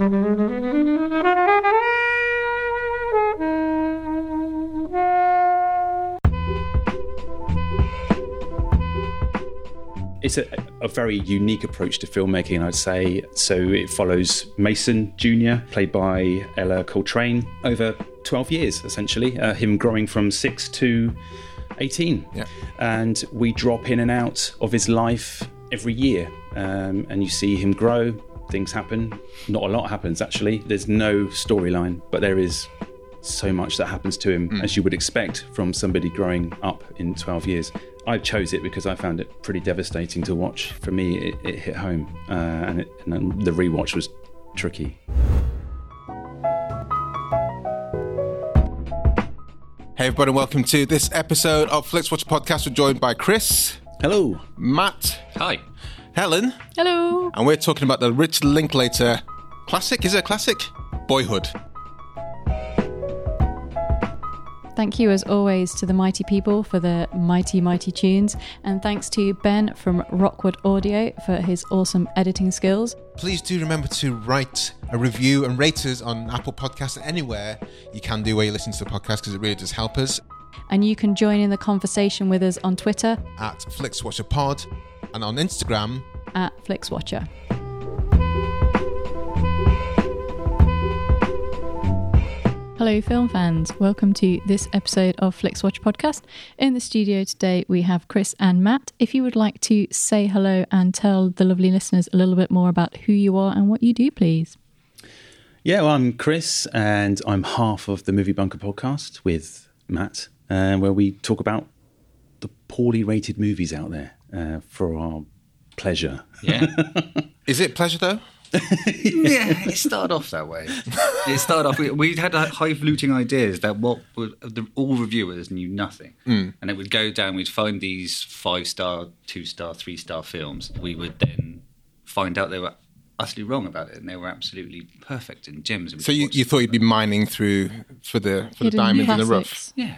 It's a, a very unique approach to filmmaking, I'd say. So it follows Mason Jr., played by Ellar Coltrane, over 12 years, essentially, uh, him growing from six to 18. Yeah. And we drop in and out of his life every year. Um, and you see him grow, things happen. Not a lot happens, actually. There's no storyline, but there is so much that happens to him, as you would expect from somebody growing up in 12 years. I chose it because I found it pretty devastating to watch. For me, it, it hit home, uh, and, it, and the rewatch was tricky. Hey, everybody, and welcome to this episode of FlixWatch Podcast. We're joined by Chris, Hello. Matt, Hi. Helen, Hello. and we're talking about the Richard Linklater classic. Is it a classic? Boyhood. Thank you, as always, to the mighty people for the mighty, mighty tunes. And thanks to Ben from Rockwood Audio for his awesome editing skills. Please do remember to write a review and rate us on Apple Podcasts anywhere you can do where you listen to the podcast because it really does help us. And you can join in the conversation with us on Twitter At FlixWatcherPod and on Instagram. at FlixWatcher. Hello, film fans. Welcome to this episode of FlixWatch Podcast. In the studio today, we have Chris and Matt. If you would like to say hello and tell the lovely listeners a little bit more about who you are and what you do, please. Yeah, well, I'm Chris, and I'm half of the Movie Bunker podcast with Matt, uh, where we talk about the poorly rated movies out there uh, for our pleasure. Yeah. Is it pleasure though? yeah, it started off that way. It started off, we, we had highfalutin ideas that what would, the, all reviewers knew nothing. And it would go down, we'd find these five star, two star, three star films. We would then find out they were utterly wrong about it and they were absolutely perfect and gems. And So you, you thought you'd be mining through for the for the Hidden diamonds in the rough. classics.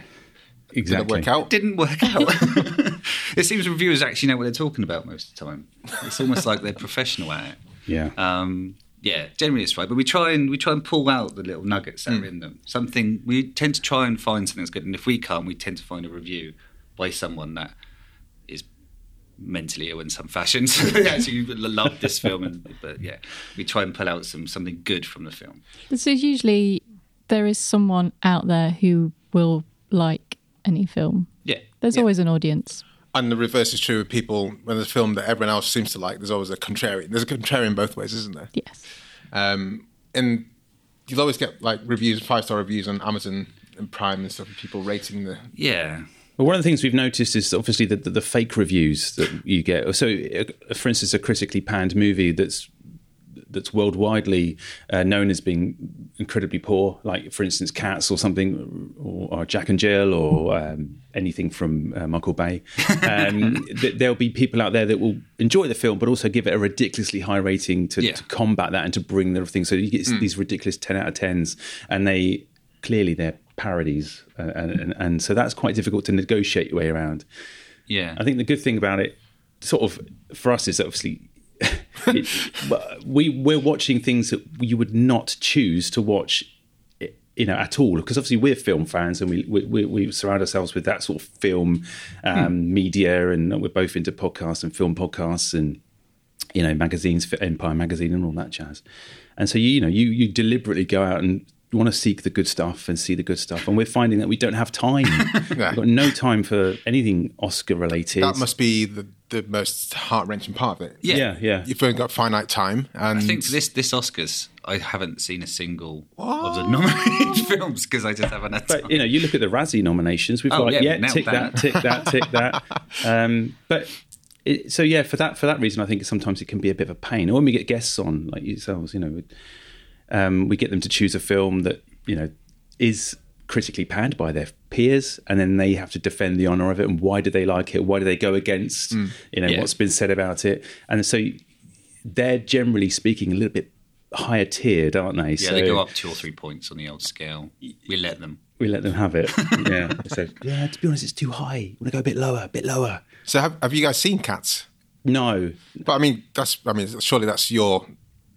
Yeah. Did it Exactly. work out? Didn't work out. it seems reviewers actually know what they're talking about most of the time. It's almost like they're professional at it. Yeah. Um, yeah, generally it's right, but we try and we try and pull out the little nuggets that are in them. Something we tend to try and find something that's good, and if we can't, we tend to find a review by someone that is mentally ill in some fashion. So they actually love this film, and but yeah, we try and pull out some something good from the film. So usually there is someone out there who will like any film. Yeah, There's yeah. always an audience. And the reverse is true with people when there's a film that everyone else seems to like. There's always a contrarian. There's a contrarian both ways, isn't there? Yes. Um, and you'll always get like reviews, five star reviews on Amazon and Prime and stuff, of people rating the. yeah. Well, one of the things we've noticed is obviously the, the, the fake reviews that you get. So, uh, for instance, a critically panned movie that's that's worldwidely uh, known as being incredibly poor, like for instance, Cats or something, or, or Jack and Jill, or um, anything from uh, Michael Bay. Um, th- there'll be people out there that will enjoy the film, but also give it a ridiculously high rating to, Yeah. to combat that and to bring the thing. So you get these ridiculous ten out of tens, and they clearly they're parodies, uh, and, and, and so that's quite difficult to negotiate your way around. Yeah. I think the good thing about it, sort of, for us is obviously. it, we we're watching things that you would not choose to watch you know at all because obviously we're film fans and we we, we surround ourselves with that sort of film um, media and we're both into podcasts and film podcasts and you know, magazines for Empire magazine and all that jazz. And so you, you know, you you deliberately go out and want to seek the good stuff and see the good stuff. And we're finding that we don't have time. We've got no time for anything Oscar related. That must be the, the most heart wrenching part of it. Yeah. yeah, yeah. You've only got finite time, and I think this this Oscars, I haven't seen a single of the nominated films because I just haven't had time. But you know, you look at the Razzie nominations. We've Oh, got yeah, yeah, tick that. that. tick that, tick that. Um, but it, so yeah, for that for that reason, I think sometimes it can be a bit of a pain. Or when we get guests on, like yourselves, you know, um, we get them to choose a film that you know is critically panned by their peers, and then they have to defend the honor of it and why do they like it? Why do they go against mm. you know Yeah. what's been said about it? And so they're generally speaking a little bit higher tiered, aren't they? yeah, so they go up two or three points on the old scale. We let them. we let them have it. yeah. So yeah, to be honest, it's too high. want to go a bit lower, a bit lower. so. Have, have you guys seen Cats? No. But I mean, that's I mean, surely that's your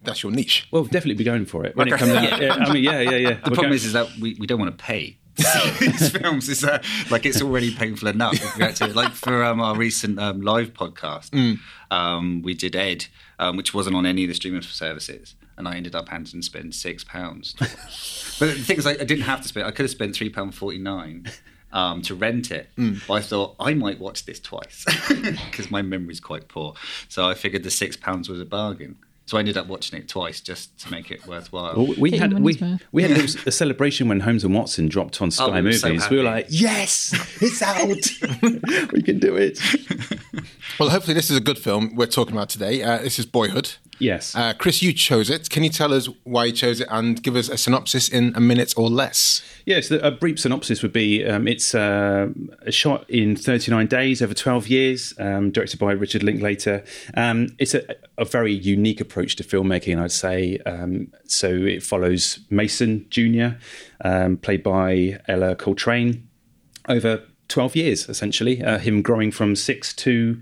that's your niche. Well, definitely be going for it when it comes out. Yeah, I mean, yeah, yeah, yeah. The problem is, is that we, we don't want to pay. these films is uh, like it's already painful enough. If we to, like for um, our recent um, live podcast, um, we did Ed, um, which wasn't on any of the streaming services, and I ended up having to spend six pounds. but the thing is, like, I didn't have to spend. I could have spent three pound forty nine. Um, to rent it, but I thought I might watch this twice because my memory's quite poor. So I figured the six pounds was a bargain. So I ended up watching it twice just to make it worthwhile. Well, we Get had money's we, worth. we had a, celebration when Holmes and Watson dropped on Sky Oh, we Movies. so we were like, "Yes, it's out. we can do it." Well, hopefully this is a good film we're talking about today. Uh, this is Boyhood. Yes. Uh, Chris, you chose it. Can you tell us why you chose it and give us a synopsis in a minute or less? Yes, a brief synopsis would be um, it's uh, a shot in 39 days over 12 years, um, directed by Richard Linklater. Um, it's a, a very unique approach to filmmaking, I'd say. Um, so it follows Mason Jr., um, played by Ellar Coltrane, over 12 years, essentially, uh, him growing from six to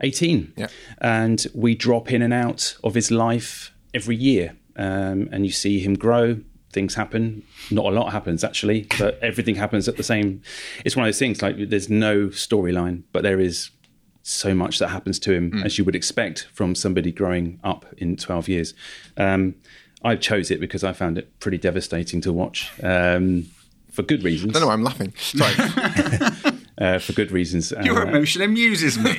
18. Yeah. And we drop in and out of his life every year. Um, and you see him grow. Things happen. Not a lot happens, actually, but everything happens at the same. It's one of those things like there's no storyline, but there is so much that happens to him, as you would expect from somebody growing up in 12 years. Um, I chose it because I found it pretty devastating to watch um, for good reasons. I don't know why I'm laughing. Sorry. Uh, for good reasons. Your Uh, emotion amuses me.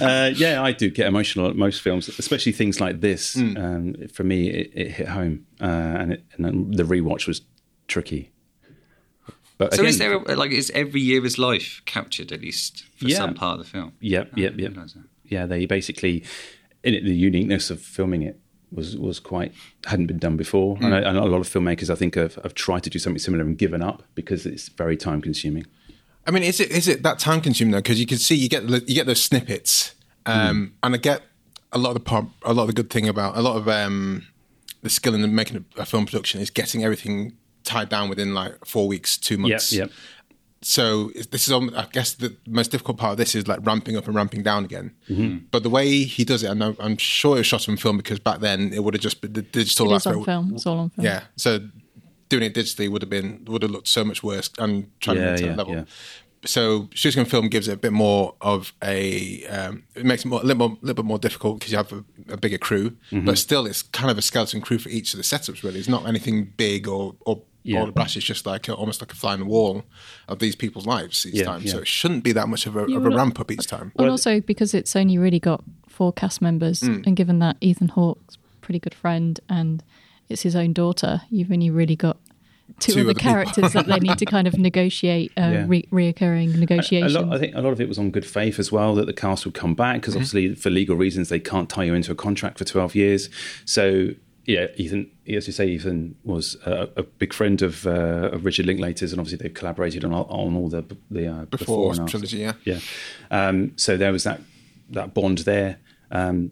uh, yeah, I do get emotional at most films, especially things like this. Hmm. Um, for me, it, it hit home, uh, and, it, and the rewatch was tricky. But so again, is there a, like is every year of his life captured at least for Yeah. some part of the film? Yep, Oh, yep, yep. Yeah, they basically, in it, the uniqueness of filming it was was quite hadn't been done before, Hmm. and, I, and a lot of filmmakers I think have, have tried to do something similar and given up because it's very time consuming. I mean, is it is it that time consuming though? Because you can see you get you get those snippets, um, and I get a lot of the part, a lot of the good thing about a lot of um, the skill in making a, film production is getting everything tied down within like four weeks, two Yep, months. yep. So this is, almo- I guess, the most difficult part of this is like ramping up and ramping down again. Mm-hmm. But the way he does it, and I'm, I'm sure it was shot on film because back then it would have just been the digital. It is on film. It's all on film. Yeah. So doing it digitally would have been would have looked so much worse and trying Yeah, to maintain yeah, that level. yeah. So shooting on film gives it a bit more of a um, it makes it more, a little, more, little bit more difficult because you have a, a bigger crew, Mm-hmm. but still it's kind of a skeleton crew for each of the setups. Really, it's not anything big or or Yeah. the brash. is just like a, almost like a fly on the wall of these people's lives each Yeah, time. So it shouldn't be that much of a, of a will- ramp up each time. And also because it's only really got four cast members, Mm. and given that Ethan Hawke's pretty good friend and it's his own daughter, you've only really got two, Two other other characters that they need to kind of negotiate uh, Yeah. re- reoccurring A negotiations. lot, I think a lot of it was on good faith as well that the cast would come back because obviously for legal reasons they can't tie you into a contract for twelve years. So yeah, Ethan, as you say, Ethan was a, a big friend of, uh, of Richard Linklater's, and obviously they've collaborated on all- on all the the uh, Before after. trilogy, yeah. yeah. Um, so there was that that bond there. Um,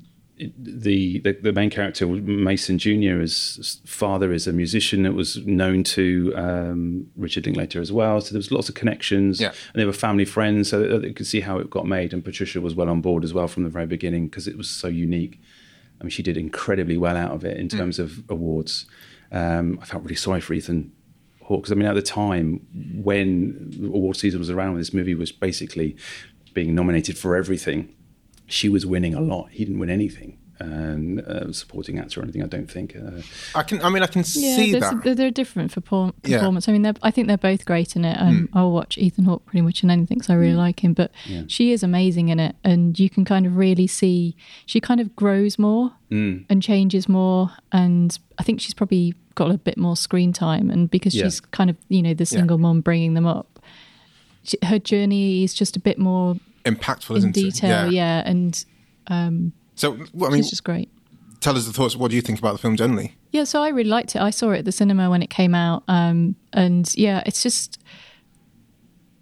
the, the the main character Mason Jr. His father is a musician that was known to um, Richard Linklater as well. So there was lots of connections, Yeah. and they were family friends. So you could see how it got made. And Patricia was well on board as well from the very beginning because it was so unique. I mean, she did incredibly well out of it in terms of awards. Um, I felt really sorry for Ethan Hawke because I mean, at the time when award season was around, this movie was basically being nominated for everything. she was winning a lot. He didn't win anything. Um, uh, supporting actor or anything, I don't think. Uh, I can. I mean, I can Yeah, see that. they're, they're different for por- Yeah. performance. I mean, they're, I think they're both great in it. Um, I'll watch Ethan Hawke pretty much in anything, so I really like him. But she is amazing in it, and you can kind of really see she kind of grows more and changes more. And I think she's probably got a bit more screen time, and because Yeah. she's kind of you know the single mom bringing them up, she, her journey is just a bit more impactful, in isn't detail. it? Yeah, and So, well, I mean, she's just great. tell us the thoughts. What do you think about the film generally? Yeah, so I really liked it. I saw it at the cinema when it came out, um, and yeah, it's just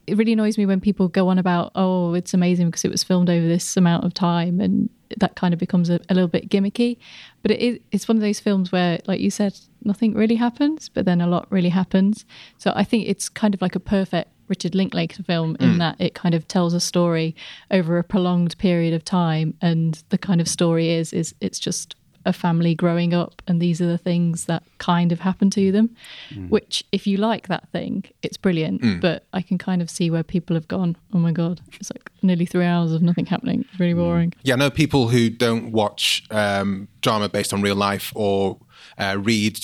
it really annoys me when people go on about oh, it's amazing because it was filmed over this amount of time, and that kind of becomes a, a little bit gimmicky. But it is it's one of those films where, like you said, nothing really happens, but then a lot really happens. So I think it's kind of like a perfect Richard Linklater film in that it kind of tells a story over a prolonged period of time, and the kind of story is is it's just a family growing up and these are the things that kind of happen to them which if you like that thing it's brilliant but i can kind of see where people have gone oh my god it's like nearly three hours of nothing happening it's really boring. Yeah, I know people who don't watch um, drama based on real life or uh, read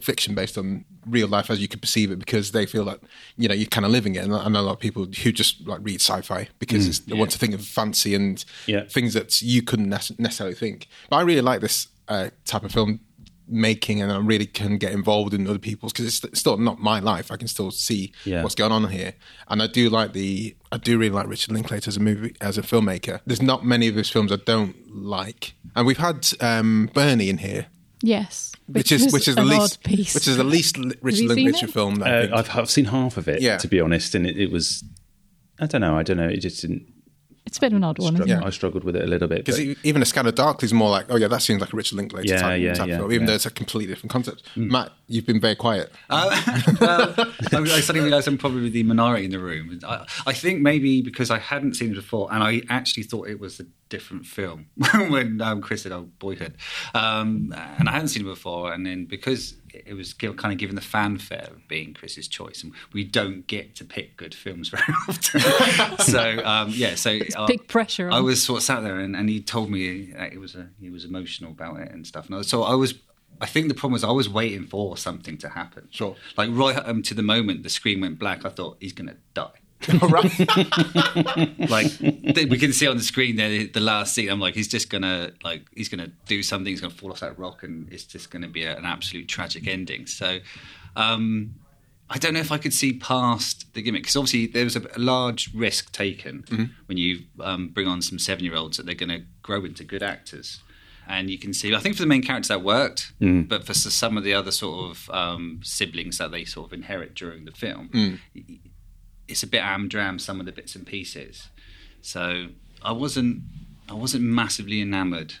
fiction based on real life as you could perceive it because they feel that you know you're kind of living it. And I know a lot of people who just like read sci-fi because it's, they want to think of fancy and Yeah. things that you couldn't necessarily think. But I really like this uh, type of film making, and I really can get involved in other people's because it's still not my life. I can still see Yeah. what's going on here, and I do like the I do really like Richard Linklater as a movie as a filmmaker. There's not many of his films I don't like, and we've had um, Bernie in here, yes which, is which is the least odd piece. which is the least li- Richard Linklater film that I uh, think. I've, I've seen half of it, Yeah. to be honest, and it, it was. I don't know. I don't know. It just didn't. it's a bit of an odd one isn't it? I struggled with it a little bit. because even a Scanner Darkly is more like, oh yeah, that seems like a Richard Linklater Yeah, type, yeah, type yeah, film, even yeah. though it's a completely different concept. Matt, you've been very quiet. well, I, I suddenly realised I'm probably the minority in the room. I, I think maybe because I hadn't seen it before, and I actually thought it was a different film when um, Chris said, "Oh, Boyhood," um, and I hadn't seen it before, and then because it was kind of given the fanfare of being Chris's choice, and we don't get to pick good films very often. so um, yeah, so uh, big pressure I was sort of sat there, and, and he told me that it was a, he was emotional about it and stuff. And I- so I was. I think the problem was I was waiting for something to happen. Sure. Like right um, to the moment the screen went black, I thought he's going to die. All right. Like th- we can see on the screen there, the last scene. I'm like, he's just gonna like he's gonna do something. He's gonna fall off that rock, and it's just gonna be a, an absolute tragic ending. So, um, I don't know if I could see past the gimmick because obviously there was a, a large risk taken when you um, bring on some seven year olds that they're going to grow into good actors. And you can see, I think for the main characters that worked, but for some of the other sort of um, siblings that they sort of inherit during the film, it's a bit amdram some of the bits and pieces. So I wasn't I wasn't massively enamoured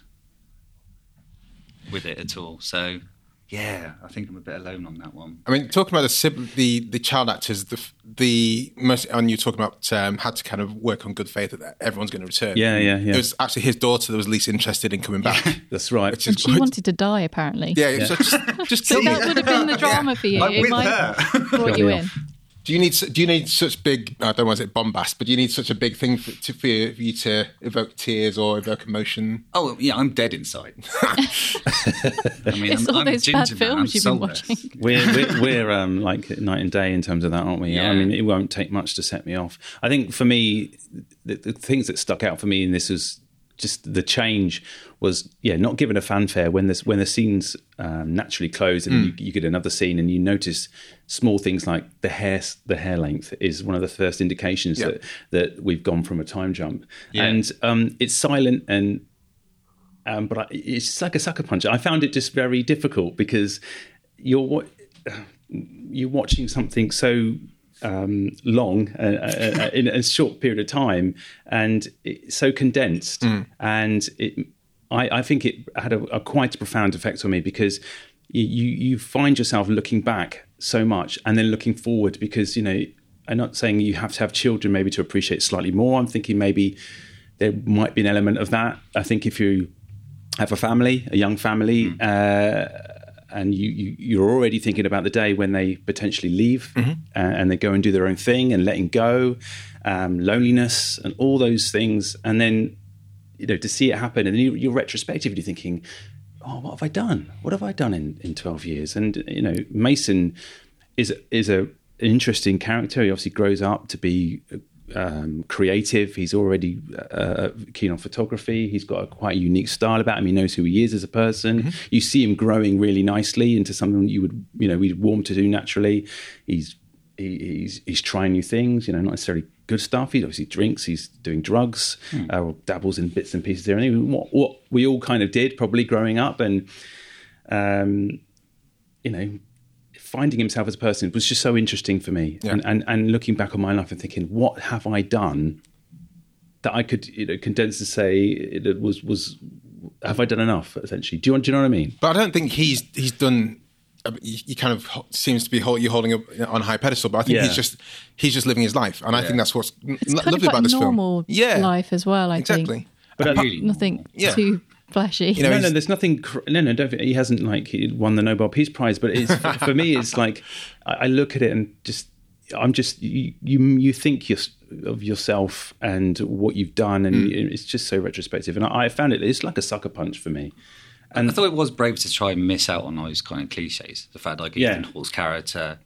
with it at all. So yeah, I think I'm a bit alone on that one. I mean, talking about the the the child actors, the the most, and you talking about um, had to kind of work on good faith that everyone's going to return. Yeah, yeah, yeah. It was actually his daughter that was least interested in coming back. That's right. And she good. wanted to die apparently Yeah, so just, just so kill that me. would have been the drama for you I'm it with might her. have brought you in Do you need do you need such big? I don't want to say bombast, but do you need such a big thing for, to, for you to evoke tears or evoke emotion? Oh yeah, I'm dead inside. I mean, It's I'm, all I'm those ginger bad films you've been watching. we're we're, we're um, like night and day in terms of that, aren't we? Yeah. I mean, it won't take much to set me off. I think for me, the, the things that stuck out for me in this was just the change was yeah not given a fanfare when this when the scenes um, naturally close and you, you get another scene and you notice small things like the hair the hair length is one of the first indications Yeah. that that we've gone from a time jump Yeah. and um, it's silent and um, but I, it's just like a sucker punch. I found it just very difficult because you're you're watching something so um, long uh, uh, uh, in a short period of time and it's so condensed, and it. I, I think it had a, a quite profound effect on me because you, you find yourself looking back so much and then looking forward because you know I'm not saying you have to have children maybe to appreciate slightly more. I'm thinking maybe there might be an element of that. I think if you have a family, a young family, uh, and you, you you're already thinking about the day when they potentially leave uh, and they go and do their own thing and letting go, um, loneliness and all those things, and then you know to see it happen, and then you, you're retrospectively thinking, oh, what have I done? What have I done in, in 12 years? And you know, Mason is is a an interesting character. He obviously grows up to be um, creative. He's already uh, keen on photography. He's got a quite a unique style about him. He knows who he is as a person. Mm-hmm. You see him growing really nicely into something you would, you know, we'd warm to do naturally. He's he, he's he's trying new things. You know, not necessarily good stuff. He obviously drinks. He's doing drugs mm. uh, or dabbles in bits and pieces there. And what, what we all kind of did probably growing up, and um, you know, finding himself as a person was just so interesting for me. Yeah. And, and, and looking back on my life and thinking, what have I done that I could you know, condense to say it was was have I done enough? Essentially, do you do you know what I mean? But I don't think he's he's done. He kind of seems to be hold, you holding up on a high pedestal, but I think yeah. he's just he's just living his life, and yeah. I think that's what's it's lovely about this normal film. Yeah, life as well. I exactly. think, but nothing yeah. too flashy. You know, no, no, there's nothing. No, no, don't. He hasn't like he won the Nobel Peace Prize, but it's for me. It's like I, look at it and just I'm just you you, you think of yourself and what you've done, and mm. it's just so retrospective. And I, I, found it it's like a sucker punch for me. And I thought it was brave to try and miss out on those kind of cliches. The fact like Ethan yeah. Hawke's character,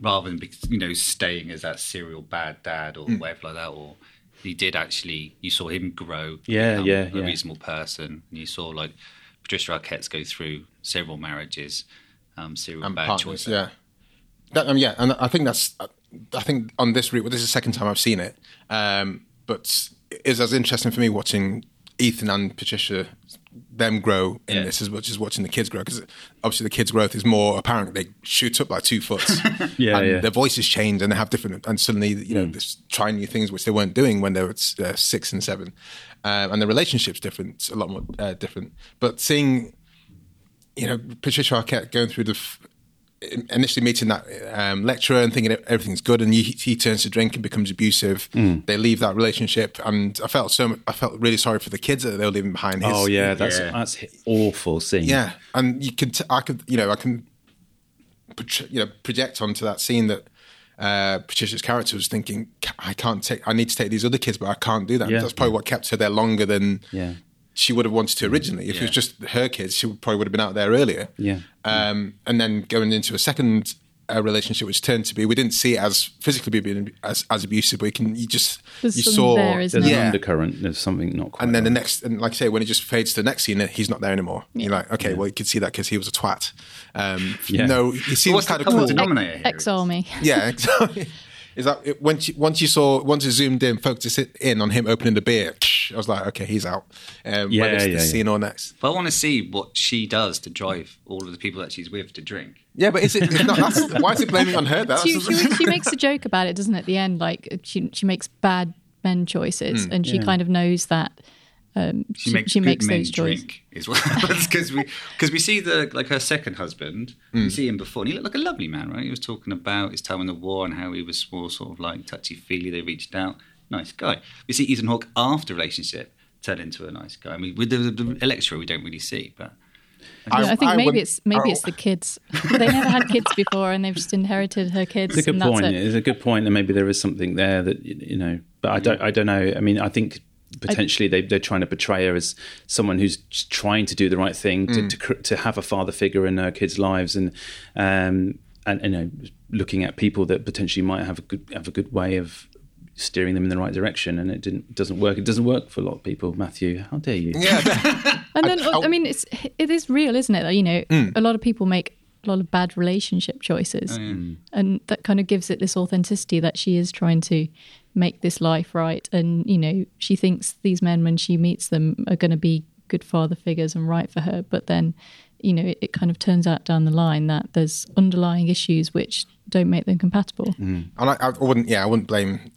rather than you know staying as that serial bad dad or mm. whatever like that, or he did actually. You saw him grow. Yeah, yeah, a yeah. reasonable person. And you saw like Patricia Arquette's go through several marriages, um, serial and bad partners, choices. Yeah, that, um, yeah, and I think that's. I think on this route, well, this is the second time I've seen it, um, but it's as interesting for me watching Ethan and Patricia them grow in yeah. this as much as watching the kids grow because obviously the kids' growth is more apparent. They shoot up like two foot, yeah, and yeah. their voices change and they have different. And suddenly, you know, mm. trying new things which they weren't doing when they were uh, six and seven, um, and the relationships different, a lot more uh, different. But seeing, you know, Patricia Arquette going through the f- initially meeting that um, lecturer and thinking everything's good, and he, he, turns to drink and becomes abusive. Mm. They leave that relationship, and I felt so I felt really sorry for the kids that they were leaving behind. His, oh yeah, that's yeah. that's awful scene. Yeah, and you can t- I could you know I can you know project onto that scene that. Uh, Patricia's character was thinking, I can't take, I need to take these other kids, but I can't do that. Yeah. That's probably what kept her there longer than yeah she would have wanted to originally. If yeah. it was just her kids, she probably would have been out there earlier. Yeah. Um, and then going into a second uh, relationship, which turned to be, we didn't see it as physically being as, as abusive, but you can, you just, there's you saw, there, there's an yeah. undercurrent, there's something not quite. And then right. the next, and like I say, when it just fades to the next scene, he's not there anymore. Yeah. You're like, okay, yeah. well, you could see that because he was a twat. Um, yeah. No, he seems kind of cool. Denominator Ex army. Yeah, exactly. is that it, once you, once you saw once you zoomed in, focused it in on him opening the beer, I was like, okay, he's out. Um, yeah, yeah, yeah. scene or next. But I want to see what she does to drive all of the people that she's with to drink. Yeah, but is it? It's not, why is it blaming on her? That she, she, she, makes a joke about it, doesn't it? At the end, like she she makes bad men choices, mm, and she yeah. kind of knows that. Um, she, she, makes, she makes those choices. Is well because we because we see the like her second husband. Mm. We see him before, and he looked like a lovely man, right? He was talking about his time in the war and how he was more sort of like touchy feely. They reached out, nice guy. We see Ethan Hawke after relationship turn into a nice guy. I mean, with the, the Electra, we don't really see, but. I, I, think I maybe it's maybe it's the kids. they never had kids before, and they've just inherited her kids. It's a good point. It. It's a good point, and maybe there is something there that you know. But I don't. I don't know. I mean, I think potentially they, they're trying to portray her as someone who's trying to do the right thing to, mm. to, to have a father figure in her kids' lives and um, and you know looking at people that potentially might have a good have a good way of steering them in the right direction and it didn't doesn't work it doesn't work for a lot of people matthew how dare you yeah and then I, I, mean it's it is real isn't it you know mm. a lot of people make a lot of bad relationship choices mm. and that kind of gives it this authenticity that she is trying to make this life right. And, you know, she thinks these men, when she meets them, are going to be good father figures and right for her. But then, you know, it, it, kind of turns out down the line that there's underlying issues which don't make them compatible. Mm. And I, I, wouldn't, yeah, I wouldn't blame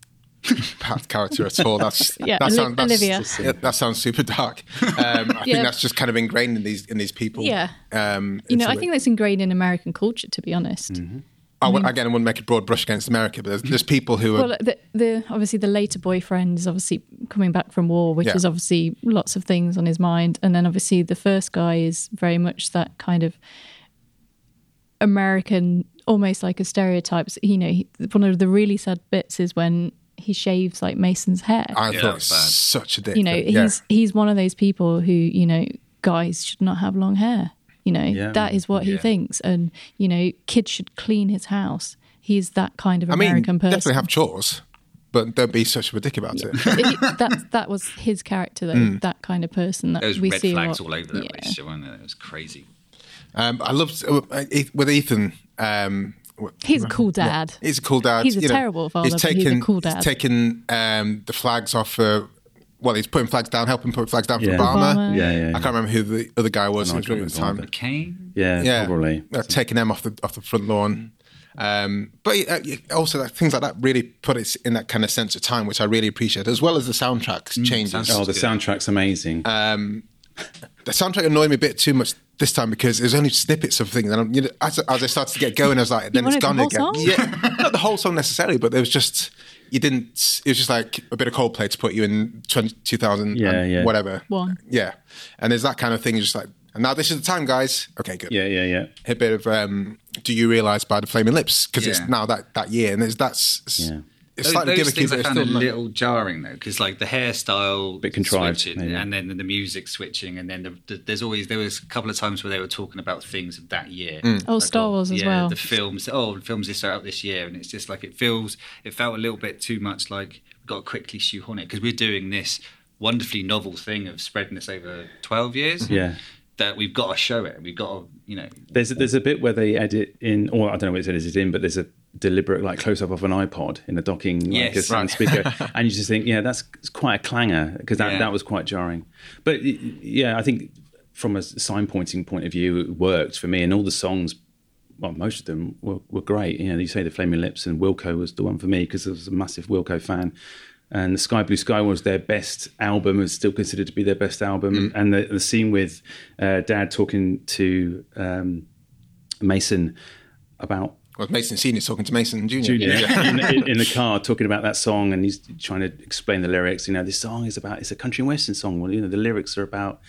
Pat's character at all. That's yeah, that, sounds, Olivia. Yeah, that sounds super dark. Um, I yeah. think that's just kind of ingrained in these in these people. Yeah, um, you know, I think that's ingrained in American culture. To be honest, mm-hmm. I, mean, again, I wouldn't make a broad brush against America, but there's, there's people who are. Well, the, the, obviously the later boyfriend is obviously coming back from war, which yeah. is obviously lots of things on his mind, and then obviously the first guy is very much that kind of American, almost like a stereotype. You know, he, one of the really sad bits is when he shaves like Mason's hair. I Yeah, thought it's bad. such a dick. you know, yeah. he's he's one of those people who you know guys should not have long hair. You know, Yeah. that is what he Yeah. thinks, and you know, kids should clean his house. He's that kind of I mean, American person. definitely have chores, but don't be such a dick about it. He- that that was his character, though. Mm. That kind of person that There was we red see flags all over that Yeah. relationship, weren't there? It was crazy. Um, I loved uh, with Ethan. Um, w- He's a cool dad. He's a cool dad. He's a you know. terrible father, but he's a cool dad. He's taking um, the flags off. Uh, well, he's putting flags down, helping put flags down for Yeah. Obama. Obama. Yeah, yeah, I can't remember who the other guy was. No, who was running at the time. remember. Kane? Yeah, Yeah, probably. Uh, taking them off the off the front lawn. Um, but uh, also like, things like that really put it in that kind of sense of time, which I really appreciate, as well as the soundtracks changes. sounds- Oh, the soundtrack's amazing. The soundtrack annoyed me a bit too much this time because there's only snippets of things. And I'm, you know, as, as I started to get going, I was like, then it's gone whole again. song? Yeah, not the whole song necessarily, but there was just you didn't. It was just like a bit of Coldplay to put you in 20, 2000, Yeah, and yeah. whatever. One. Yeah, and there's that kind of thing. Just like, and now this is the time, guys. Okay, good. yeah, yeah, yeah. A bit of um, do you realize by the Flaming Lips because it's now that that year, and there's that's Yeah. It's Those, slightly those things but I found a still like- little jarring though, because like the hairstyle A Bit contrived, switching, maybe. and then the music switching, and then the, the, there's always there was a couple of times where they were talking about things of that year. Mm. Oh, Star Wars as yeah, well. The films, oh, the films this are out this year, and it's just like it feels. It felt a little bit too much like we've got to quickly shoehorn it because we're doing this wonderfully novel thing of spreading this over twelve years. Mm-hmm. Yeah. That we've got to show it. We've got to, you know, There's a, there's a bit where they edit in, or I don't know what it is edited in, but there's a deliberate like close up of an iPod in a docking like Yes, a sound right. speaker, and you just think, yeah, that's it's quite a clanger because that Yeah. that was quite jarring. But yeah, I think from a sign pointing point of view, it worked for me, and all the songs. Well, most of them were, were great. You know, you say the Flaming Lips and Wilco was the one for me because I was a massive Wilco fan. And the Sky Blue Sky was their best album, is still considered to be their best album. And the, the scene with uh, Dad talking to um, Mason about Well, Mason Senior talking to Mason Junior. Junior in, in, in the car talking about that song, and he's trying to explain the lyrics. You know, this song is about it's a country and western song. Well, you know, the lyrics are about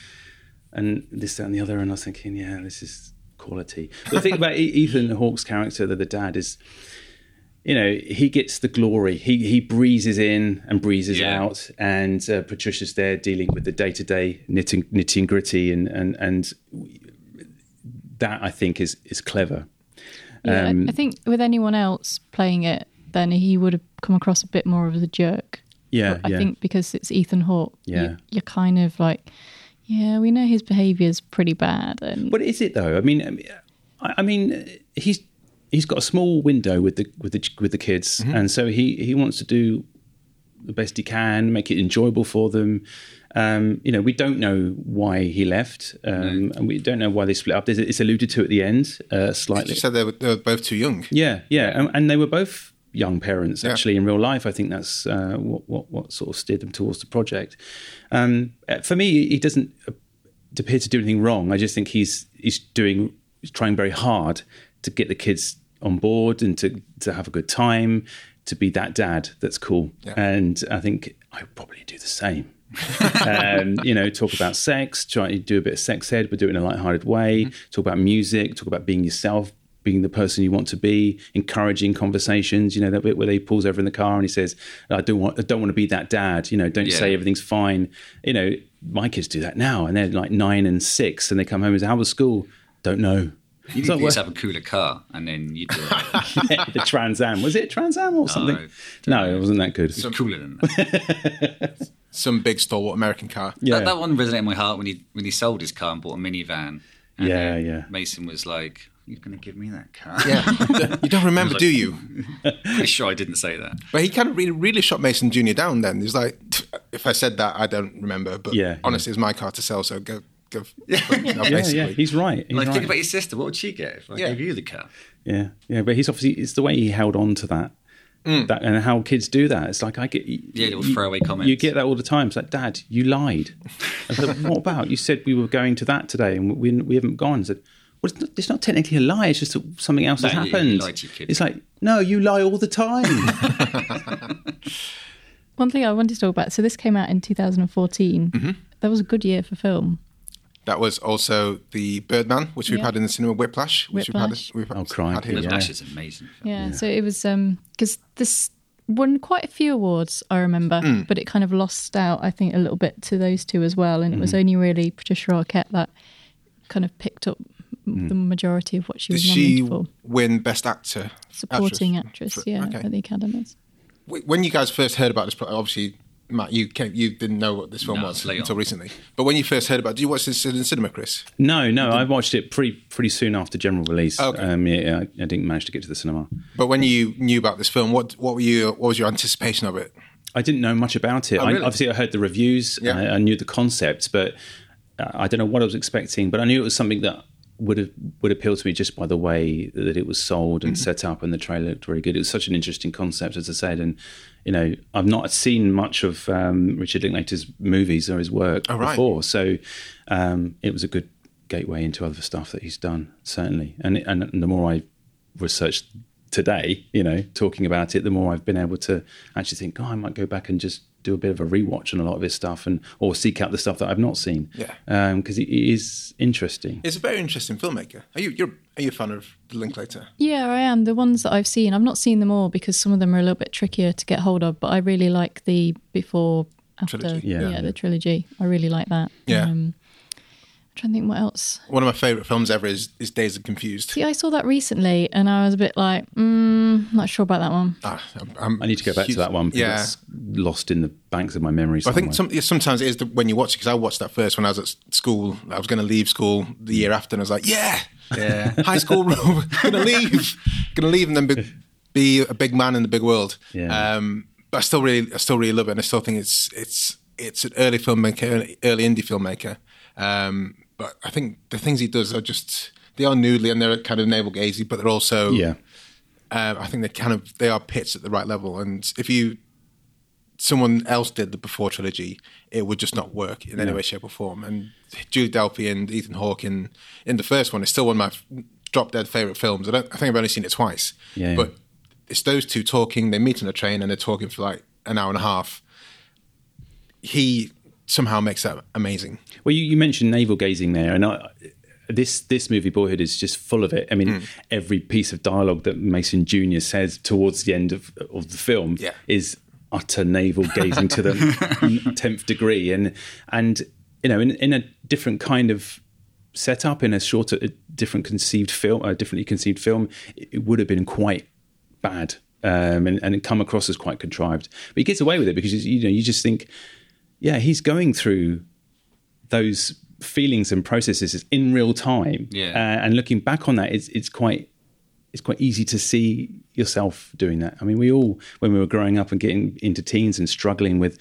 and this, that, and the other. And I was thinking, yeah, this is quality. The thing about Ethan Hawke's character, the, the dad, is you know he gets the glory. He he breezes in and breezes Yeah. out, and uh, Patricia's there dealing with the day to day knitting nitty and gritty, and and and that I think is is clever. Yeah, I- Um, I think with anyone else playing it, then he would have come across a bit more of the jerk. Yeah, I yeah. think because it's Ethan Hawke, you- Yeah. you're kind of like, yeah, we know his behaviour's pretty bad, and But is it though? I mean, I mean, I I mean, uh, he's he's got a small window with the with the with the kids, mm-hmm. and so he he wants to do the best he can, make it enjoyable for them. Um, you know, we don't know why he left, um, and we don't know why they split up. There's, it's alluded to at the end, uh, slightly. You said they were, they were both too young. Yeah, yeah, and, and they were both young parents Yeah. actually in real life. I think that's uh, what, what what sort of steered them towards the project. Um, uh, for me, he doesn't appear to do anything wrong. I just think he's he's doing he's trying very hard to get the kids on board and to to have a good time, to be that dad that's cool. Yeah. And I think I would probably do the same. Um, you know, talk about sex, try to do a bit of sex ed, but do it in a light-hearted way. Talk about music, talk about being yourself, being the person you want to be, encouraging conversations. You know, that bit where he pulls over in the car and he says, "I don't want, I don't want to be that dad." You know, don't Yeah. say everything's fine. You know, my kids do that now, and they're like nine and six, and they come home and say, "How was school?" Don't know. you It's need like, to just have a cooler car, and then you do it. the Trans Am was it Trans Am or something? No, it wasn't that good. It's cooler than that. Some big stalwart American car. Yeah. That, that one resonated in my heart when he when he sold his car and bought a minivan. And Yeah, yeah. Mason was like, "You're going to give me that car?" Yeah, you don't remember, do you? Pretty sure I didn't say that. But he kind of really, really shot Mason Junior down. Then he's like, if I said that, I don't remember. But Yeah, yeah. honestly, it's my car to sell, so go, go. Yeah, yeah, yeah, he's right. He's like, right. think about your sister. What would she get if I Yeah. gave you the car? Yeah, yeah, but he's obviously it's the way he held on to that, that and how kids do that. It's like I get Yeah, little you- throwaway comments. You get that all the time. It's like, Dad, you lied. I said, what about? You said we were going to that today, and we we haven't gone. I said, well, it's not, it's not technically a lie. It's just that something else has No, you- you happened. lied to your kid. It's like, no, you lie all the time. one thing I wanted to talk about. So this came out in 2014. Mm-hmm. That was a good year for film. That was also the Birdman, which we've Yeah. had in the cinema, Whiplash, which Whiplash. we've had. We've Oh, crikey, had here. yeah. Is amazing. Yeah, so it was um because this won quite a few awards, I remember, Hmm. but it kind of lost out, I think, a little bit to those two as well. And it Hmm. was only really Patricia Arquette that kind of picked up the majority of what she Did was she nominated for. win Best Actor? Supporting actress, For- yeah, okay. at the Academies. When you guys first heard about this, obviously, Matt, you came, you didn't know what this film No, was until on. recently. But when you first heard about, it, did you watch this in cinema, Chris? No, no, I watched it pretty pretty soon after general release. Okay. Um, yeah, I, I didn't manage to get to the cinema. But when you knew about this film, what what were you? What was your anticipation of it? I didn't know much about it. Oh, really? I, obviously, I heard the reviews. Yeah. I, I knew the concept, but I don't know what I was expecting. But I knew it was something that would have would appeal to me just by the way that it was sold Mm-hmm. and set up, and the trailer looked very good. It was such an interesting concept, as I said, and you know, I've not seen much of um, Richard Linklater's movies or his work Oh, right. before, so um, it was a good gateway into other stuff that he's done, certainly. And and the more I researched today, you know, talking about it, the more I've been able to actually think, oh, I might go back and just do a bit of a rewatch on a lot of his stuff, and or seek out the stuff that I've not seen. Yeah. because it is interesting. It's a very interesting filmmaker. Are you you're, are you a fan of the Linklater? Yeah, I am. The ones that I've seen, I've not seen them all because some of them are a little bit trickier to get hold of, but I really like the before, after, Trilogy. yeah, Yeah. the trilogy. I really like that. Yeah. Um, I'm trying to think what else. One of my favorite films ever is, is Dazed and Confused. See, I saw that recently and I was a bit like, mm, not sure about that one. Ah, I'm- I'm I need to go back huge- to that one because Yeah. it's lost in the banks of my memory. I think some, sometimes it is the, when you watch it because I watched that first when I was at school. I was going to leave school the year after, and I was like, "Yeah, Yeah. high school, room, going to leave, going to leave, and then be, be a big man in the big world." Yeah. Um, but I still really, I still really love it, and I still think it's it's it's an early filmmaker, early, early indie filmmaker. Um, but I think the things he does are just they are noodly and they're kind of navel gazing, but they're also yeah, um, I think they kind of they are pitched at the right level. And if you someone else did the before trilogy, it would just not work in any way, shape, or form. And Julie Delpy and Ethan Hawke in in the first one is still one of my drop dead favorite films. I don't. I think I've only seen it twice. Yeah. But it's those two talking. They meet on a train and they're talking for like an hour and a half. He somehow makes that amazing. Well, you, you mentioned navel gazing there, and I, this this movie Boyhood is just full of it. I mean, Hmm. every piece of dialogue that Mason Junior says towards the end of of the film Yeah. is utter navel gazing to the tenth degree, and and you know, in in a different kind of setup, in a shorter, a different conceived film, a differently conceived film, it, it would have been quite bad. Um, and, and come across as quite contrived, but he gets away with it because you know you just think, yeah, he's going through those feelings and processes in real time. Yeah. Uh, and looking back on that, it's it's quite it's quite easy to see yourself doing that. I mean, we all when we were growing up and getting into teens and struggling with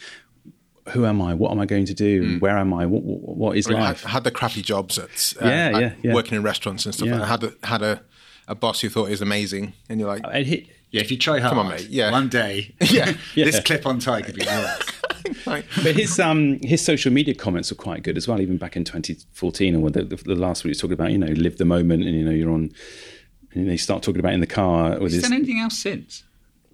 who am I? What am I going to do? Where am I? What, what, what is I mean, life? had, had the crappy jobs at, uh, Yeah, at yeah, yeah. working in restaurants and stuff. Yeah. like that. Had a, had a, a boss who thought he was amazing, and you're like, It hit, Yeah, if you try hard, come on, mate, yeah. one day, Yeah. this clip on tie could be yours. like, but his um his social media comments were quite good as well. Even back in 2014 or the, the, the last week, he was talking about you know live the moment and you know you're on. And they start talking about in the car Has he his done anything else since?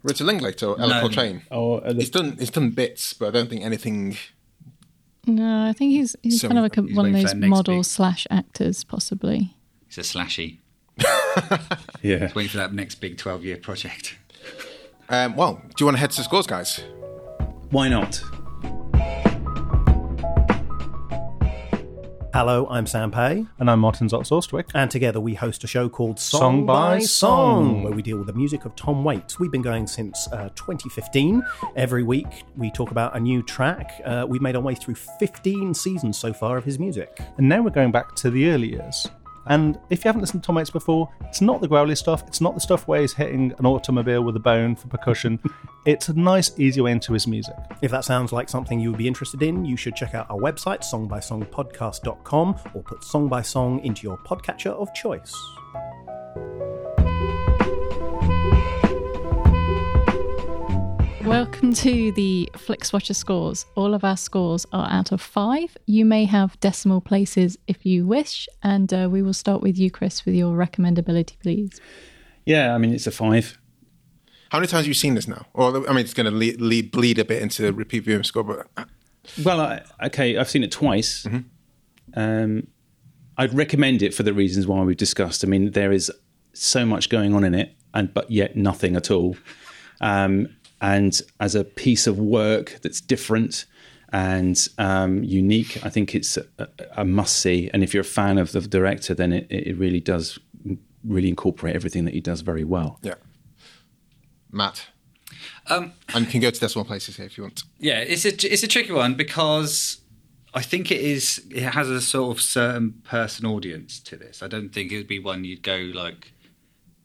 Richard Linklater or Ellar No. Coltrane. or uh, the- He's done he's done bits, but I don't think anything. No, I think he's he's So kind of like a, he's one of those model big- slash actors, possibly. He's a slashy. yeah. he's Waiting for that next big 12 year project. Um, well, do you want to head to the scores, guys? Why not? Hello, I'm Sam Pay, And I'm Martin Zotz-Ostwick. and together we host a show called Song, Song by Song. where we deal with the music of Tom Waits. We've been going since uh, 2015. Every week we talk about a new track. Uh, we've made our way through 15 seasons so far of his music. And now we're going back to the early years. And if you haven't listened to Tom Waits before, it's not the growly stuff. It's not the stuff where he's hitting an automobile with a bone for percussion. it's a nice, easy way into his music. If that sounds like something you would be interested in, you should check out our website, songbysongpodcast.com, or put Song by Song into your podcatcher of choice. Welcome to the FlixWatcher scores. All of our scores are out of five. You may have decimal places if you wish, and uh, we will start with you, Chris, with your recommendability, please. Yeah, I mean it's a five. How many times have you seen this now? Or I mean, it's going to lead, lead, bleed a bit into the repeat viewing score, but uh, Well, I, okay, I've seen it twice. Um, I'd recommend it for the reasons why we've discussed. I mean, there is so much going on in it, and but yet nothing at all. Um, and as a piece of work that's different and um, unique, I think it's a, a must see. And if you're a fan of the director, then it, it really does really incorporate everything that he does very well. Yeah. Matt. Um, and you can go to decimal places here if you want. Yeah, it's a it's a tricky one because I think it is it has a sort of certain person audience to this. I don't think it would be one you'd go like,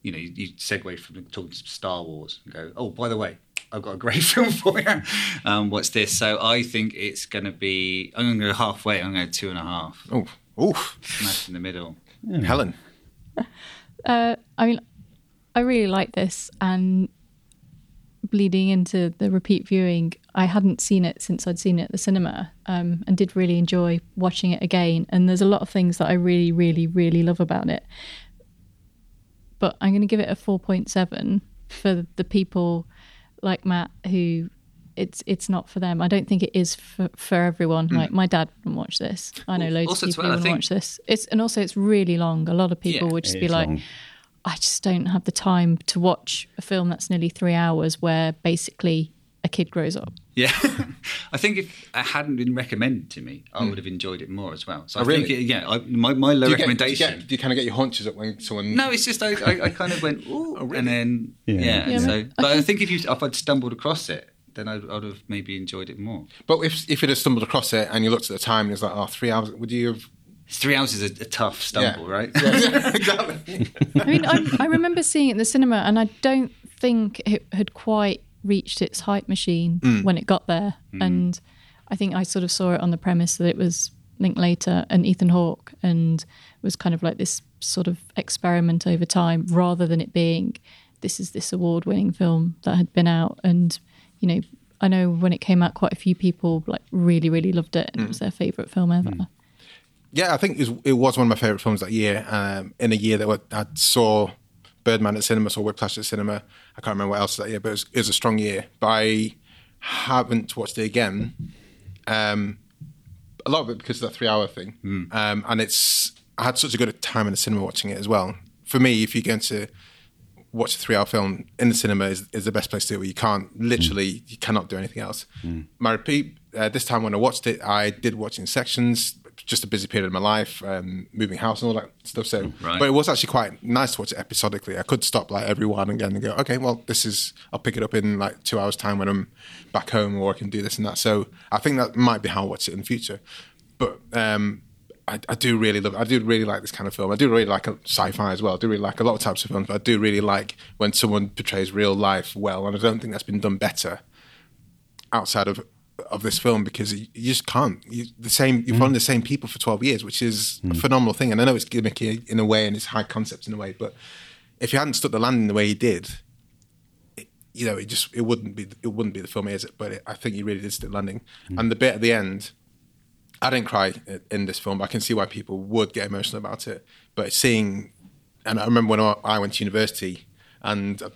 you know, you'd segue from talking to Star Wars and go, oh, by the way, I've got a great film for you. Um, what's this? So I think it's going to be. I'm going to go halfway. I'm going to go two and a half. Oh, oof, smash in the middle. Helen. Uh, I mean, I really like this, and bleeding into the repeat viewing, I hadn't seen it since I'd seen it at the cinema, um, and did really enjoy watching it again. And there's a lot of things that I really, really, really love about it. But I'm going to give it a 4.7 for the people like Matt who it's it's not for them. I don't think it is for, for everyone. Hmm. Like my dad wouldn't watch this. I know loads Also, of people who wouldn't think- watch this. It's and also it's really long. A lot of people Yeah, would just be like, long. I just don't have the time to watch a film that's nearly three hours where basically a kid grows up. Yeah, I think if it hadn't been recommended to me, I hmm. would have enjoyed it more as well. So oh, I Oh, really? think, it, yeah, I, my my low Do you, get, do, you recommendation. get, do you kind of get your haunches up when someone? No, it's just I, I, I kind of went ooh, oh, and then yeah, Yeah. and so. But I think if you if I'd stumbled across it, then I'd, I'd have maybe enjoyed it more. But if if you'd have stumbled across it and you looked at the time and it's like, oh, three hours, would you have? Three hours is a, a tough stumble, right? Yeah, exactly. I mean, I, I remember seeing it in the cinema, and I don't think it had quite reached its hype machine mm. when it got there. Mm. And I think I sort of saw it on the premise that it was Linklater and Ethan Hawke, and it was kind of like this sort of experiment over time, rather than it being this is this award-winning film that had been out. And you know, I know when it came out, quite a few people like really, really loved it, and it was mm. their favorite film ever. Yeah, I think it was, it was one of my favourite films that year. Um, in a year that I saw Birdman at cinema, saw Whiplash at cinema. I can't remember what else that year, but it was, it was a strong year. But I haven't watched it again. Um, a lot of it because of that three-hour thing, um, and it's I had such a good time in the cinema watching it as well. For me, if you're going to watch a three-hour film in the cinema, is, is the best place to do it. Where you can't literally, you cannot do anything else. My repeat uh, this time when I watched it, I did watch in sections. Just a busy period of my life, um, moving house and all that stuff. So, Right. but it was actually quite nice to watch it episodically. I could stop like every one again and go, okay, well, this is. I'll pick it up in like two hours' time when I'm back home, or I can do this and that. So, I think that might be how I watch it in the future. But um, I, I do really love. I do really like this kind of film. I do really like a sci-fi as well. I do really like a lot of types of films. But I do really like when someone portrays real life well, and I don't think that's been done better outside of of this film because you you just can't. You, the same you've followed mm. the same people for twelve years, which is a mm. phenomenal thing. And I know it's gimmicky in a way and it's high concept in a way, but if you hadn't stuck the landing the way he did, it, you know, it just it wouldn't be it wouldn't be the film is it? But it, I think he really did stick the landing. Mm. And the bit at the end, I didn't cry in this film, but I can see why people would get emotional about it. But seeing, and I remember when I I went to university and I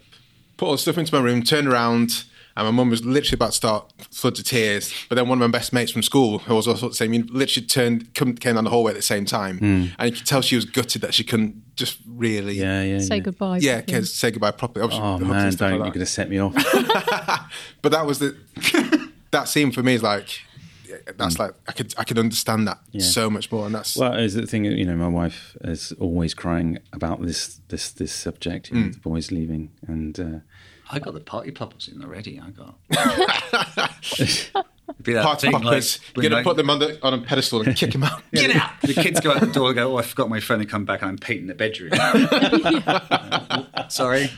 put all the stuff into my room, turned around, and my mum was literally about to start floods of tears. But then one of my best mates from school, who was also the same, literally turned, come, came down the hallway at the same time, hmm. and you could tell she was gutted that she couldn't just really, Yeah, yeah. Say yeah. goodbye. yeah, properly. can say goodbye properly. Obviously, Oh man, don't! like You're going to set me off. But that was the that scene for me is like that's hmm. like I could I could understand that so much more, and that's Well, is the thing you know, my wife is always crying about this this this subject, you know, hmm. the boys leaving, and uh, I got the party poppers in already. I got. It'd be that party thing, like, poppers. when, You're gonna like, put them on the on a pedestal and kick them out. Get out! The kids go out the door and go, Oh, I forgot my phone and come back and I'm painting the bedroom. Sorry.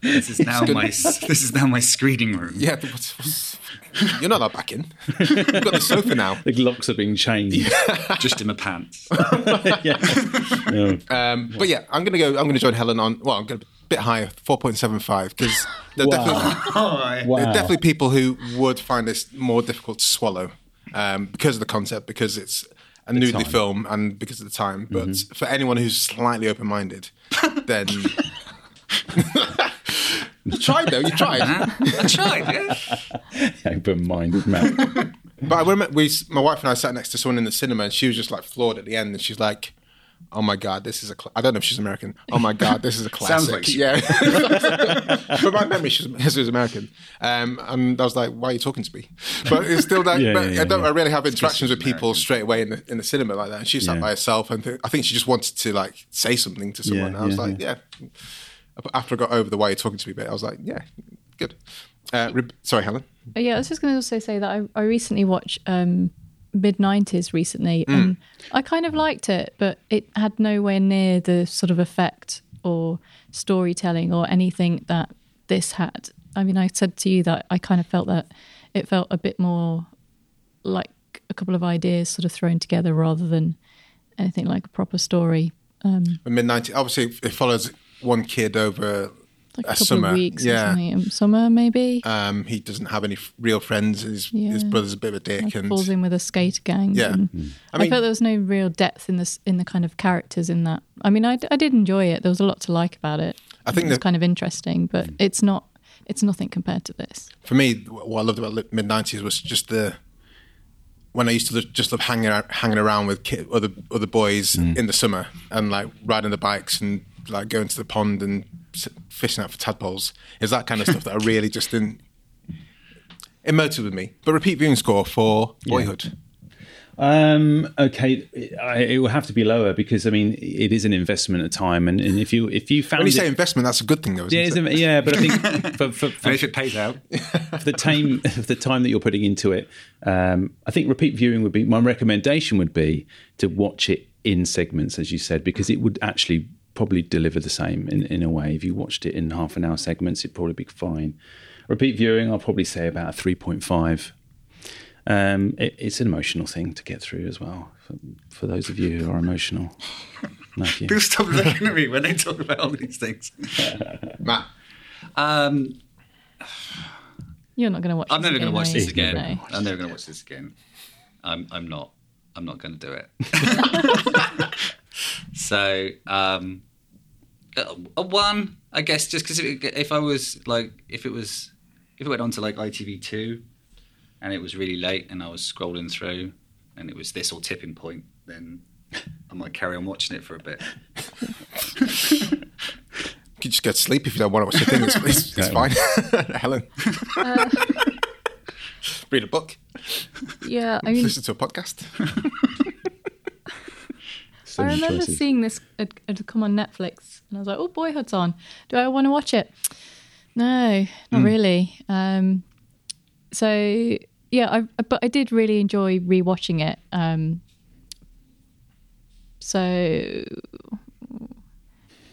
This is now my this is now my screening room. Yeah, but what's, what's, you're not allowed back in. You've got the sofa now. the locks are being changed. Just in my pants. No. Um, but yeah, I'm gonna go. I'm gonna join Helen on. Well, I'm gonna be a bit higher, four point seven five, because there, are definitely- Wow. there are definitely people who would find this more difficult to swallow um, because of the concept, because it's a nudity time. Mm-hmm. film, and because of the time. But for anyone who's slightly open minded, then. you tried though. You tried. I tried, yeah. Open-minded man. But I remember we, my wife and I sat next to someone in the cinema, and she was just like floored at the end, and she's like, Oh my god, this is a. Cl- I don't know if she's American. Oh my god, this is a Sounds classic. like she- yeah, but my memory she was, she American, um, and I was like, "Why are you talking to me?" But it's still that. Yeah, but yeah, I don't. yeah. I really have interactions with people American. straight away in the in the cinema like that. And she sat Yeah. by herself, and th- I think she just wanted to like say something to someone. Yeah, and I was yeah, like, yeah. But after I got over the "Why are you talking to me?" bit, I was like, "Yeah, good." Uh, re- sorry, Helen. Uh, Yeah, I was just going to also say that I, I recently watched um, mid '90s recently, Mm. and I kind of liked it, but it had nowhere near the sort of effect or storytelling or anything that this had. I mean, I said to you that I kind of felt that it felt a bit more like a couple of ideas sort of thrown together rather than anything like a proper story. Um, Mid 90s. Obviously, it follows one kid over like a a, couple summer. of weeks or yeah. something. Um, Summer, maybe. Um, he doesn't have any f- real friends. His, Yeah. his brother's a bit of a dick, like and falls in with a skater gang. Yeah. and Mm. I I, felt there was no real depth in this in the kind of characters in that. I mean, I, I did enjoy it. There was a lot to like about it. I think it's kind of interesting, but it's not. It's nothing compared to this. for me, what I loved about mid nineties was just the when I used to lo- just love hanging out, hanging around with kid, other other boys Mm. in the summer and like riding the bikes and like going to the pond and fishing out for tadpoles. Is that kind of stuff that I really just didn't emoted with me. But repeat viewing score for Boyhood. Um, okay, I, it will have to be lower because I mean it is an investment of time, and, and if you if you found When you it, say investment, that's a good thing, though. Isn't yeah, it? isn't it? yeah, but I think for, for, for, if it pays out, for the time the time that you're putting into it, um, I think repeat viewing would be my recommendation would be to watch it in segments, as you said, because it would actually probably deliver the same in, in a way. If you watched it in half an hour segments, it'd probably be fine. Repeat viewing, I'll probably say about a three point five. Um, it, it's an emotional thing to get through as well. For, for those of you who are emotional, like people stop looking at me when they talk about all these things. Matt. Um, You're not going to watch. I'm never going to watch this again. No. I'm never going to watch this again. I'm, I'm not. I'm not going to do it. so, um, a a one, I guess, just because if, if I was like, if it was, if it went on to like ITV2 and it was really late and I was scrolling through and it was this or tipping point, then I might carry on watching it for a bit. You could just go to sleep if you don't want to watch the thing. It's, it's, it's fine. Helen. Uh, Read a book. Yeah, I mean, Listen to a podcast. I remember choices. seeing this it had come on Netflix, and I was like, "Oh, Boyhood's on. Do I want to watch it?" No, not really. Um, so yeah, I, but I did really enjoy rewatching it. Um, so it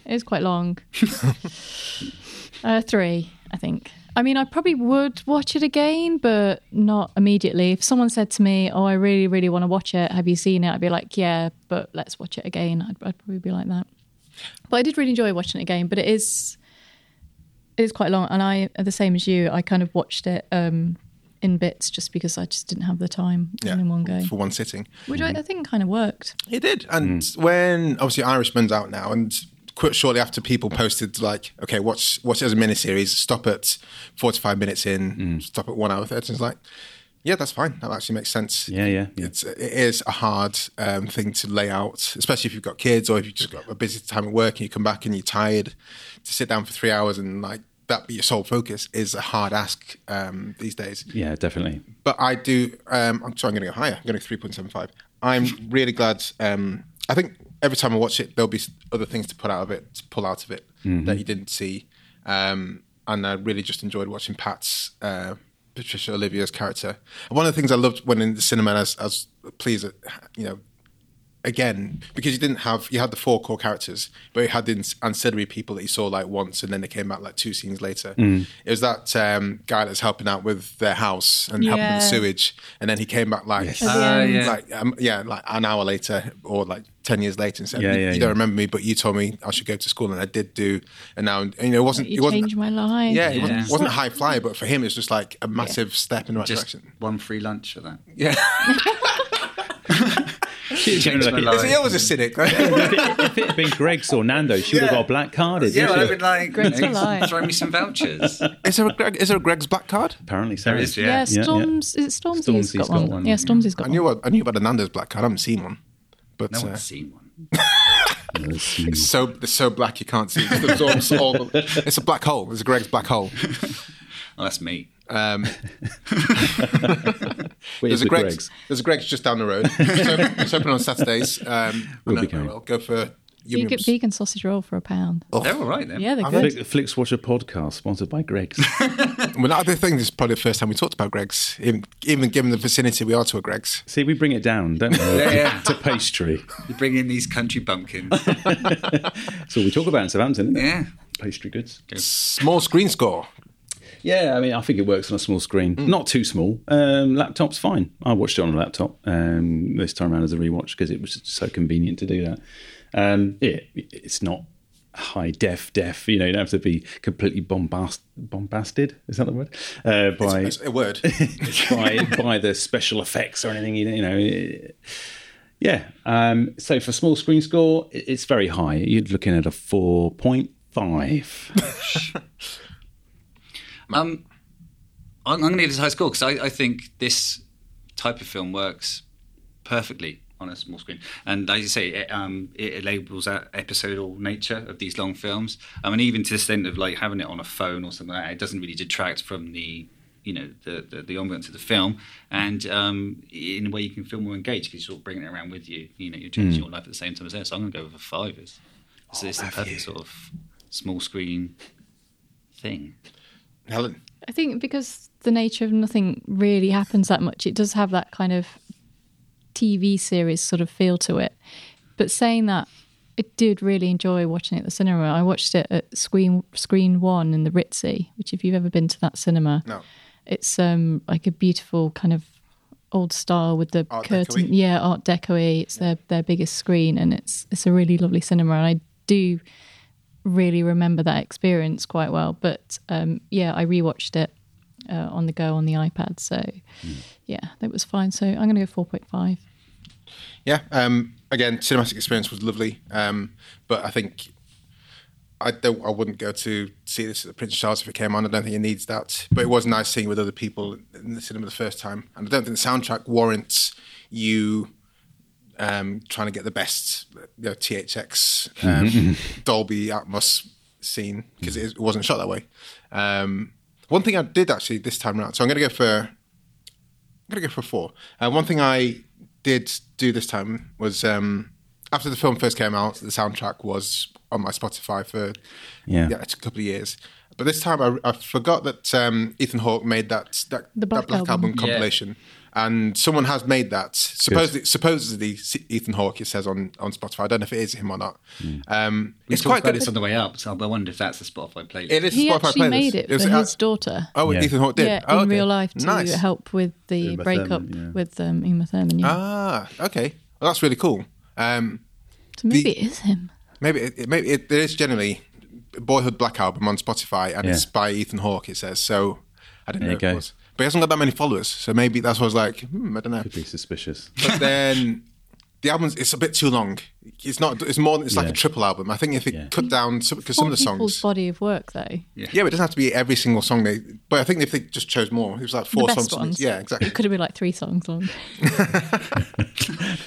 was quite long. uh, three, I think. I mean, I probably would watch it again, but not immediately. If someone said to me, "Oh, I really, really want to watch it. Have you seen it?" I'd be like, "Yeah, but let's watch it again." I'd, I'd probably be like that. But I did really enjoy watching it again. But it is, it is quite long, and I, the same as you, I kind of watched it um, in bits just because I just didn't have the time Yeah, in one go, for one sitting. which I, I think kind of worked. It did. And when obviously Irishman's out now, and quite shortly after, people posted like, "Okay, watch watch it as a miniseries. Stop at forty five minutes in. Stop at one hour 30. It's like, yeah, that's fine. That actually makes sense. Yeah, yeah, yeah. It's it is a hard um, thing to lay out, especially if you've got kids or if you've just got a busy time at work and you come back and you're tired. To sit down for three hours and like that be your sole focus is a hard ask um, these days. Yeah, definitely. But I do. Um, I'm sorry, I'm going to go higher. I'm going to three point seven five. I'm really glad. Um, I think every time I watch it, there'll be other things to put out of it, to pull out of it that you didn't see. Um, and I really just enjoyed watching Pat's uh, Patricia Olivia's character. And one of the things I loved when in the cinema, and I was, I was pleased that you know again because you didn't have you had the four core characters but you had the ancillary people that you saw like once and then they came back like two scenes later it was that um, guy that's helping out with their house and helping with the sewage and then he came back like At the Uh, yeah. like um, yeah like an hour later or like 10 years later and said Yeah, you, yeah, you yeah. don't remember me but you told me I should go to school and I did do and now and, you know it wasn't You it wasn't changed my life. yeah, it wasn't, wasn't a high flyer but for him it's just like a massive step in the right Just direction one free lunch for that. yeah She's Changed like my it- life. he always a cynic right? if it had been Greggs or Nando, she would have got a black card. Yeah, well. I've been like, Great you know, alive. throw me some vouchers. is there a Greg, is there a Greggs black card Apparently so. There is, Yeah, yeah. yeah. Storms. Is it Stormzy's Stormzy's got, got one? one. Yeah, Stormzy's got I knew one. I knew about a Nando's black card I haven't seen one but No uh, one's seen one. It's so it's so black you can't see. It absorbs all it's a black hole. It's a Greggs black hole. Oh, that's me. Um, there's a Greggs. Greggs? There's a Greggs just down the road. It's open, it's open on Saturdays. Um, We'll be know going. very well. Go for You get yum-yums. vegan sausage roll for a pound. Oh. They're all right then. Yeah, they're they? good. Flick, FlixWatcher podcast sponsored by Greggs. Well, I do think this is probably the first time we talked about Greggs, even, even given the vicinity we are to a Greggs. See, we bring it down, don't we? Yeah, yeah. to pastry. You bring in these country bumpkins. That's all we talk about in Southampton, isn't it? yeah. Pastry goods. Small screen score. Yeah, I mean, I think it works on a small screen. Mm. Not too small. Um, laptop's fine. I watched it on a laptop um, this time around as a rewatch because it was so convenient to do that. Um, yeah, it's not high def def. You know, you don't have to be completely bombast bombasted. Is that the word? Uh, by It's a word. by by the special effects or anything. You know. it- yeah. Um, so for small screen score, it's very high. You're looking at a four point five. Um, I'm, I'm going to give this a high score because I, I think this type of film works perfectly on a small screen. And as you say, it, um, it labels that episodal nature of these long films. I mean, even to the extent of like having it on a phone or something like that, it doesn't really detract from the you know the the, the ambience of the film, and um, in a way you can feel more engaged because you're sort of bringing it around with you. You know, you're changing your life at the same time as there. So I'm going to go with a five. It's, it's, it's the perfect sort of small screen thing. Helen. I think because the nature of nothing really happens that much, it does have that kind of TV series sort of feel to it. But saying that, I did really enjoy watching it at the cinema. I watched it at Screen Screen One in the Ritzy, which if you've ever been to that cinema, No. it's um like a beautiful kind of old style with the Art curtain. Deco-y. Yeah, Art Deco. It's their their biggest screen, and it's it's a really lovely cinema. And I do really remember that experience quite well. But um, yeah, I rewatched it uh, on the go on the iPad. So yeah, that was fine. So I'm going to go four point five. Yeah. Um, again, cinematic experience was lovely, um, but I think I don't. I wouldn't go to see this at the Prince Charles if it came on. I don't think it needs that. But it was nice seeing it with other people in the cinema the first time, and I don't think the soundtrack warrants you um, trying to get the best you know, THX um, Dolby Atmos scene because it, it wasn't shot that way. Um, one thing I did actually this time around, so I'm going to go for I'm going to go for four. Uh, one thing I did do this time was um, after the film first came out, the soundtrack was on my Spotify for Yeah. yeah, it's a couple of years. But this time I, I forgot that um, Ethan Hawke made that that, The Black that Black Album. Album, compilation. And someone has made that. Supposedly, supposedly Ethan Hawke, it says on, on Spotify. I don't know if it is him or not. Um, We it's quite good. It's on the way up, so I wonder if that's the Spotify playlist. It is a He Spotify actually playlist. made it, was- for uh, his daughter. Oh, Yeah. Ethan Hawke did. Yeah, oh, in okay. real life to nice. help with the Uma breakup Thurman, yeah. with um, Uma Thurman. Yeah. Ah, okay. Well, that's really cool. Um, so maybe the- it is him. Maybe it, it, maybe it, there is generally Boyhood Black Album on Spotify, and Yeah. it's by Ethan Hawke. It says so. I didn't There know you if go. it was, but he hasn't got that many followers, so maybe that's what I was like. Hmm, I don't know. Could be suspicious. But then the album's it's a bit too long. It's not. It's more. It's like Yeah. a triple album. I think if it Yeah. cut down because some of the people's songs. body of work, though. Yeah, but it doesn't have to be every single song they. But I think if they just chose more, it was like four the best songs. ones. Yeah, exactly. It could have been like three songs long.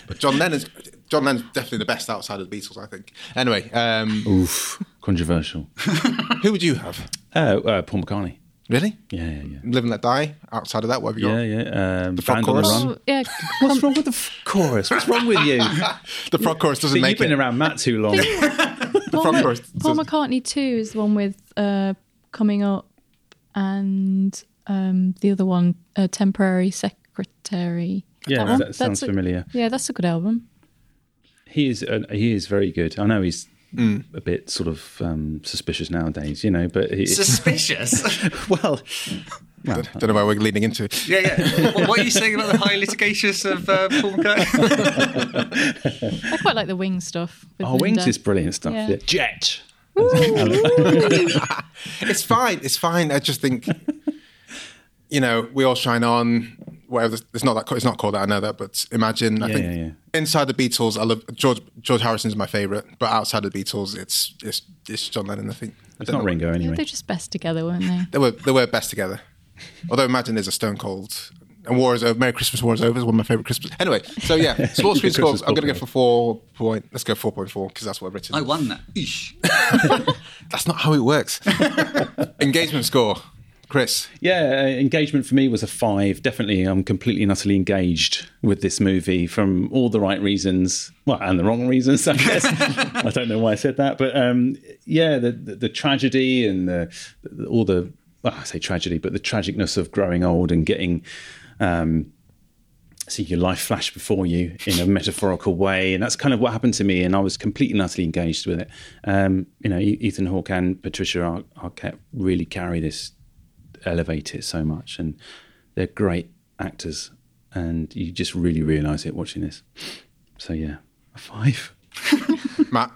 But John Lennon's John Lennon's definitely the best outside of the Beatles. I think. Anyway, um, Oof, controversial. who would you have? Uh, uh, Paul McCartney. Really? Yeah, yeah, yeah. Live and Let Die. Outside of that, what have you got? Yeah, yeah. Um, The frog Band the chorus? Oh, yeah, What's wrong with the f- chorus? What's wrong with you? The frog chorus doesn't See, make you've been it. around Matt too long. The frog chorus. Paul doesn't- McCartney II is the one with uh, coming up, and um, the other one, uh, temporary secretary. Yeah, one? that sounds a- familiar. Yeah, that's a good album. He is. Uh, he is very good. I know he's a bit sort of um, suspicious nowadays, you know. But he, Suspicious. well, don't, don't know where we're leading into. yeah, yeah. What, what are you saying about the high litigacious of uh, Paul McCartney? I quite like the Wings stuff. With oh, Wings is brilliant stuff. Yeah. Yeah. Jet. It's fine. It's fine. I just think, you know, we all shine on. Whatever. It's not that. It's not called that. I know that. But imagine. I Yeah, think yeah, yeah. inside the Beatles, I love George. George Harrison's my favorite. But outside of the Beatles, it's it's, it's John Lennon. I think. I It's don't not know. Ringo Yeah, anyway. they're just best together, weren't they? They were they were best together. Although imagine there's a Stone Cold and War is over. Merry Christmas, War is over. Is one of my favorite Christmas. Anyway, so yeah, sports screen score. Christmas I'm going to go for four point. Let's go four point four because that's what I've written. I won that. Eesh. That's not how it works. Engagement score, Chris. Yeah, uh, engagement for me was a five. Definitely, I'm completely and utterly engaged with this movie from all the right reasons. Well, and the wrong reasons, I guess. I don't know why I said that, but um, yeah, the, the the tragedy and the, the all the well, I say tragedy, but the tragicness of growing old and getting. Um, See your life flash before you in a metaphorical way, and that's kind of what happened to me. And I was completely and utterly engaged with it. Um, you know, Ethan Hawke and Patricia Ar- Arquette really carry this elevate it so much and they're great actors and you just really realize it watching this so yeah a five Matt.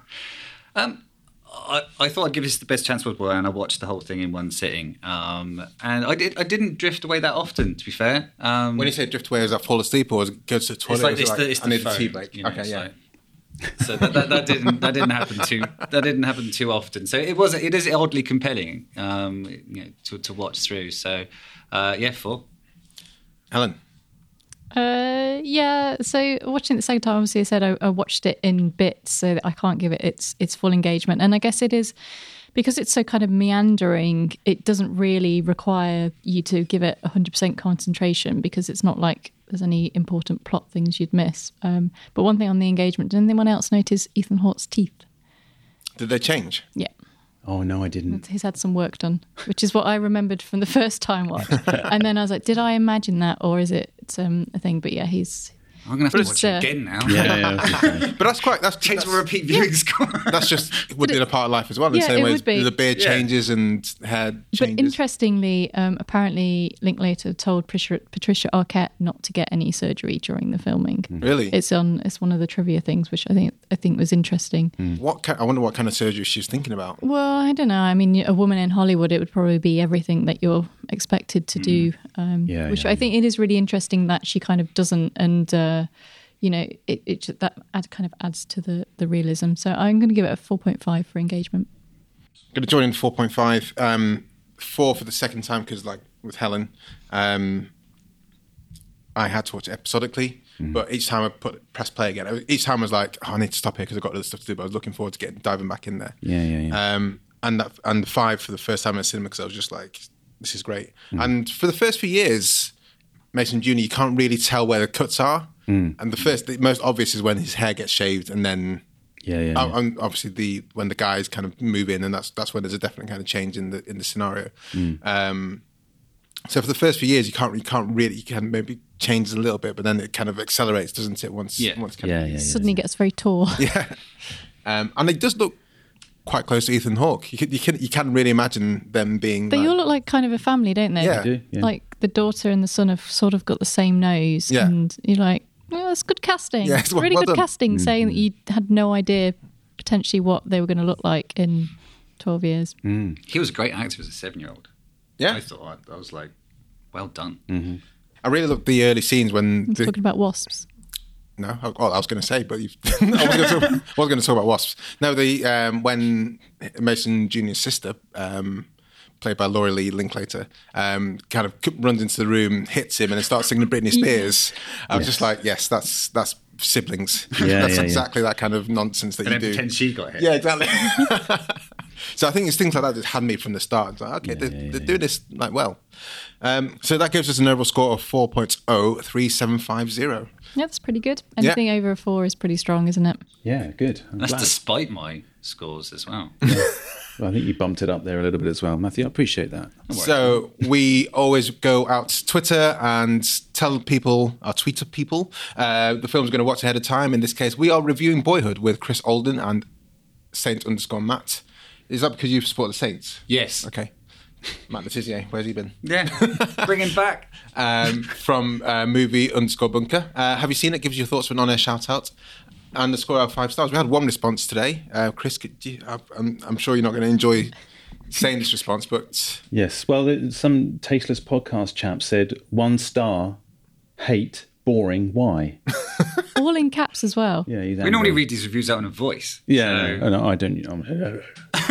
I, I thought I'd give this the best chance possible, and I watched the whole thing in one sitting. Um, and I did. I didn't drift away that often, to be fair. Um, When you say drift away, is that fall asleep or is it go to the toilet? it's like it's it the, it's I the need a tea break. you know, okay, yeah. So, so that, that, that didn't that didn't happen too that didn't happen too often. So it was it is oddly compelling, um, you know, to to watch through. So uh, yeah, four. Helen. Uh, yeah. So watching it the second time, obviously, I said I, I watched it in bits, so that I can't give it its its full engagement. And I guess it is because it's so kind of meandering. It doesn't really require you to give it hundred percent concentration because it's not like there's any important plot things you'd miss. Um, but one thing on the engagement, did anyone else notice Ethan Hawke's teeth? Did they change? Yeah. oh no i didn't He's had some work done, which is what I remembered from the first time watch. and then I was like, did I imagine that or is it um, a thing? But yeah, he's I'm gonna have to watch it's, it again now. yeah, yeah, I was gonna say. But that's quite. That's Change that's, my repeat viewing score. that's just would be a part of life as well. In the Yeah, same it way would be. the beard Yeah. changes and hair But interestingly, um, apparently Linklater told Patricia, Patricia Arquette not to get any surgery during the filming. really? It's on. It's one of the trivia things, which I think I think was interesting. what? Kind, I wonder what kind of surgery she's thinking about. Well, I don't know. I mean, a woman in Hollywood, it would probably be everything that you're expected to do. Um, Yeah, which yeah, I think it is really interesting that she kind of doesn't, and uh, you know, it, it that add, kind of adds to the the realism. So I'm going to give it a four point five for engagement. Going to join in four point five. Um, four for the second time because, like with Helen, um, I had to watch it episodically. But each time I put press play again, each time I was like, oh, I need to stop here because I've got other stuff to do. But I was looking forward to getting diving back in there. yeah yeah yeah Um, and that and five for the first time in the cinema because I was just like, this is great. And for the first few years, Mason Jr. You can't really tell where the cuts are. And the first, the most obvious is when his hair gets shaved, and then yeah yeah, Oh, yeah. and obviously the when the guys kind of move in, and that's that's when there's a definite kind of change in the in the scenario. Um, so for the first few years, you can't you can't really you can maybe change a little bit, but then it kind of accelerates, doesn't it? Once Yeah. once kind yeah of, yeah yeah Suddenly gets very tall. yeah. Um, and it does look quite close to Ethan Hawke. You can you can you can really imagine them being. They like- all look like kind of a family, don't they? Yeah. They do, yeah. Like the daughter and the son have sort of got the same nose, Yeah. and you're like, oh, that's good casting. Yeah, it's well- really well good done. casting. Mm. Saying that you had no idea potentially what they were going to look like in twelve years. Mm. He was a great actor as a seven-year-old. Yeah. I thought I, I was like, well done. Mm-hmm. I really love the early scenes when the, talking about wasps. No, I- well, I was going to say, but you've, I was going to talk, going to talk about wasps. No, the um, when Mason Junior's sister, um, played by Lorelei Linklater, um, kind of runs into the room, hits him, and then starts singing Britney Spears. I was just like, yes, that's that's siblings. Yeah, that's yeah, yeah. exactly that kind of nonsense that And you then do. pretend she got hit. Yeah, exactly. So I think it's things like that that had me from the start. It's like, okay, they're, yeah, they're yeah. doing this like well. Um, so that gives us an overall score of 4.03750. Yeah, that's pretty good. Anything over a four is pretty strong, isn't it? yeah good I'm That's glad. despite my scores as well. Well, I think you bumped it up there a little bit as well Matthew I appreciate that So we always go out to Twitter and tell people, our Twitter people, uh, the film's going to watch ahead of time. In this case, we are reviewing Boyhood with Chris Alden and Saint underscore Matt. Is that because you support the Saints? Yes. Okay. Matt Le Tissier, where's he been? Yeah, bring him back. Um, from uh, movie underscore bunker. Uh, have you seen it? Give us your thoughts for an on-air shout out. And the score out of five stars. We had one response today. Uh, Chris, could you, I- I'm, I'm sure you're not going to enjoy saying this response, but yes well some tasteless podcast chap said one star hate boring why All in caps as well. yeah We normally read these reviews out in a voice. Yeah, so- no, no, I don't. I'm,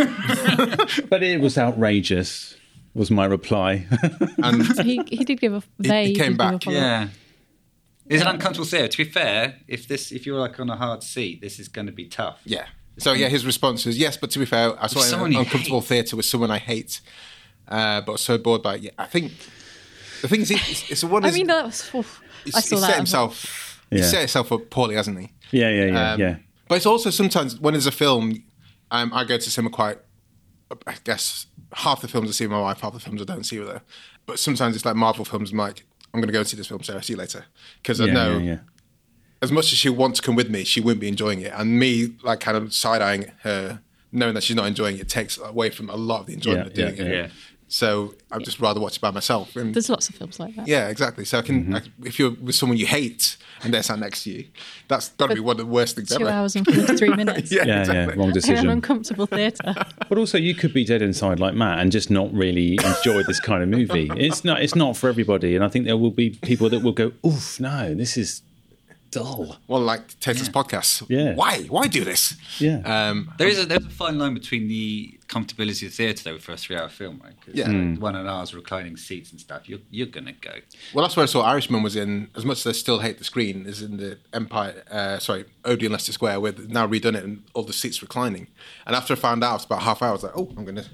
but it was outrageous. was my reply. And He, he did give a they he came did a back, follow-up. Yeah. It's an uncomfortable theatre. To be fair, if this if you're like on a hard seat, this is going to be tough. yeah. So yeah, his response was yes, but to be fair, I saw it in someone an uncomfortable theatre with someone I hate, uh, but was so bored by it. Yeah, I think the thing is, it's, it's one. I is- mean, that was. oof. he's, I saw he's that. set I was like, himself. He set himself up poorly, hasn't he? yeah, yeah, yeah, Um, yeah. But it's also sometimes when there's a film, um, I go to cinema quite. I guess half the films I see with my wife, half the films I don't see with her. But sometimes it's like Marvel films. I'm like, I'm going to go and see this film, Sarah. See you later, because I know yeah, yeah. as much as she wants to come with me, she wouldn't be enjoying it. And me, like, kind of side eyeing her, knowing that she's not enjoying it, takes away from a lot of the enjoyment Yeah, of doing yeah, it. Yeah. So I'd just rather watch it by myself. And There's lots of films like that. yeah, exactly. So I can, Mm-hmm. I, if you're with someone you hate and they're sat next to you, that's got to be one of the worst things Two ever. hours and 43 minutes. yeah, Yeah, exactly. yeah, wrong In an uncomfortable theatre. But also, you could be dead inside like Matt and just not really enjoy this kind of movie. It's not. It's not for everybody, and I think there will be people that will go, "Oof, no, this is dull." Well, like Tasteless podcasts. Yeah. Why? Why do this? Yeah. Um, There is a there's a fine line between the comfortability of theatre though for a three hour film, right? 'Cause, Yeah. one and hours reclining seats and stuff. You're you're gonna go. well, that's where I saw Irishman was in. As much as I still hate the screen, is in the Empire. Uh, sorry, Odeon Leicester Square, where they've now redone it and all the seats reclining. And after I found out, it's about half hour. I was like, oh, I'm going to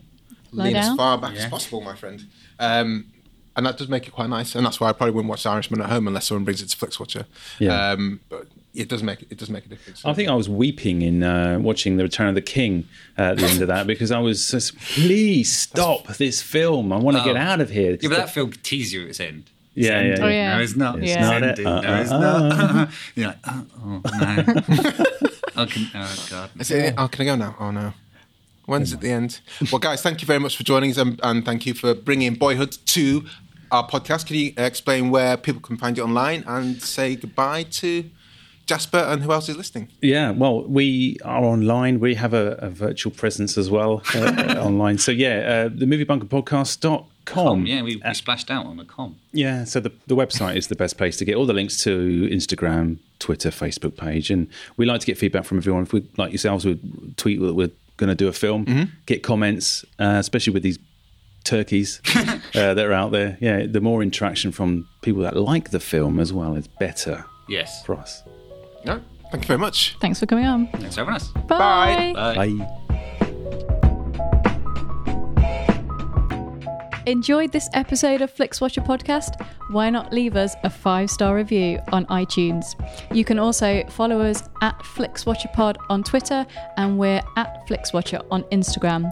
Lie lean as far back as possible, my friend. Um, and that does make it quite nice. And that's why I probably wouldn't watch The Irishman at home unless someone brings it to FlixWatcher. Yeah. Um, but it does make it does make a difference. I think I was weeping in uh, watching The Return of the King uh, at the end of that because I was just, please stop this film. I want to get Oh. out of here. Yeah, but that film could tease you at its end. Yeah, It's yeah, ending. yeah. No, it's not. It's It's not it. Uh, no, it's uh, not. You're like, oh, oh no. I can, oh god. Is it, oh, can I go now? Oh no. When's at the end? Well, guys, thank you very much for joining us, and, and thank you for bringing Boyhood to our podcast. Can you uh, explain where people can find you online and say goodbye to Jasper and who else is listening? Yeah, well, we are online. We have a, a virtual presence as well uh, online. So, yeah, uh, the moviebunkerpodcast.com. Com, yeah, we, we Uh, splashed out on the com. Yeah, so the, the website is the best place to get all the links to Instagram, Twitter, Facebook page. And we like to get feedback from everyone. If we, like yourselves, would tweet that we're going to do a film, get comments, uh, especially with these turkeys uh, that are out there. Yeah, the more interaction from people that like the film as well is better Yes. for us. No, thank you very much. Thanks for coming on. Thanks for having us. Bye. Bye. Bye. Enjoyed this episode of FlixWatcher podcast? Why not leave us a five star review on iTunes? You can also follow us at FlixWatcherPod on Twitter and we're at FlixWatcher on Instagram.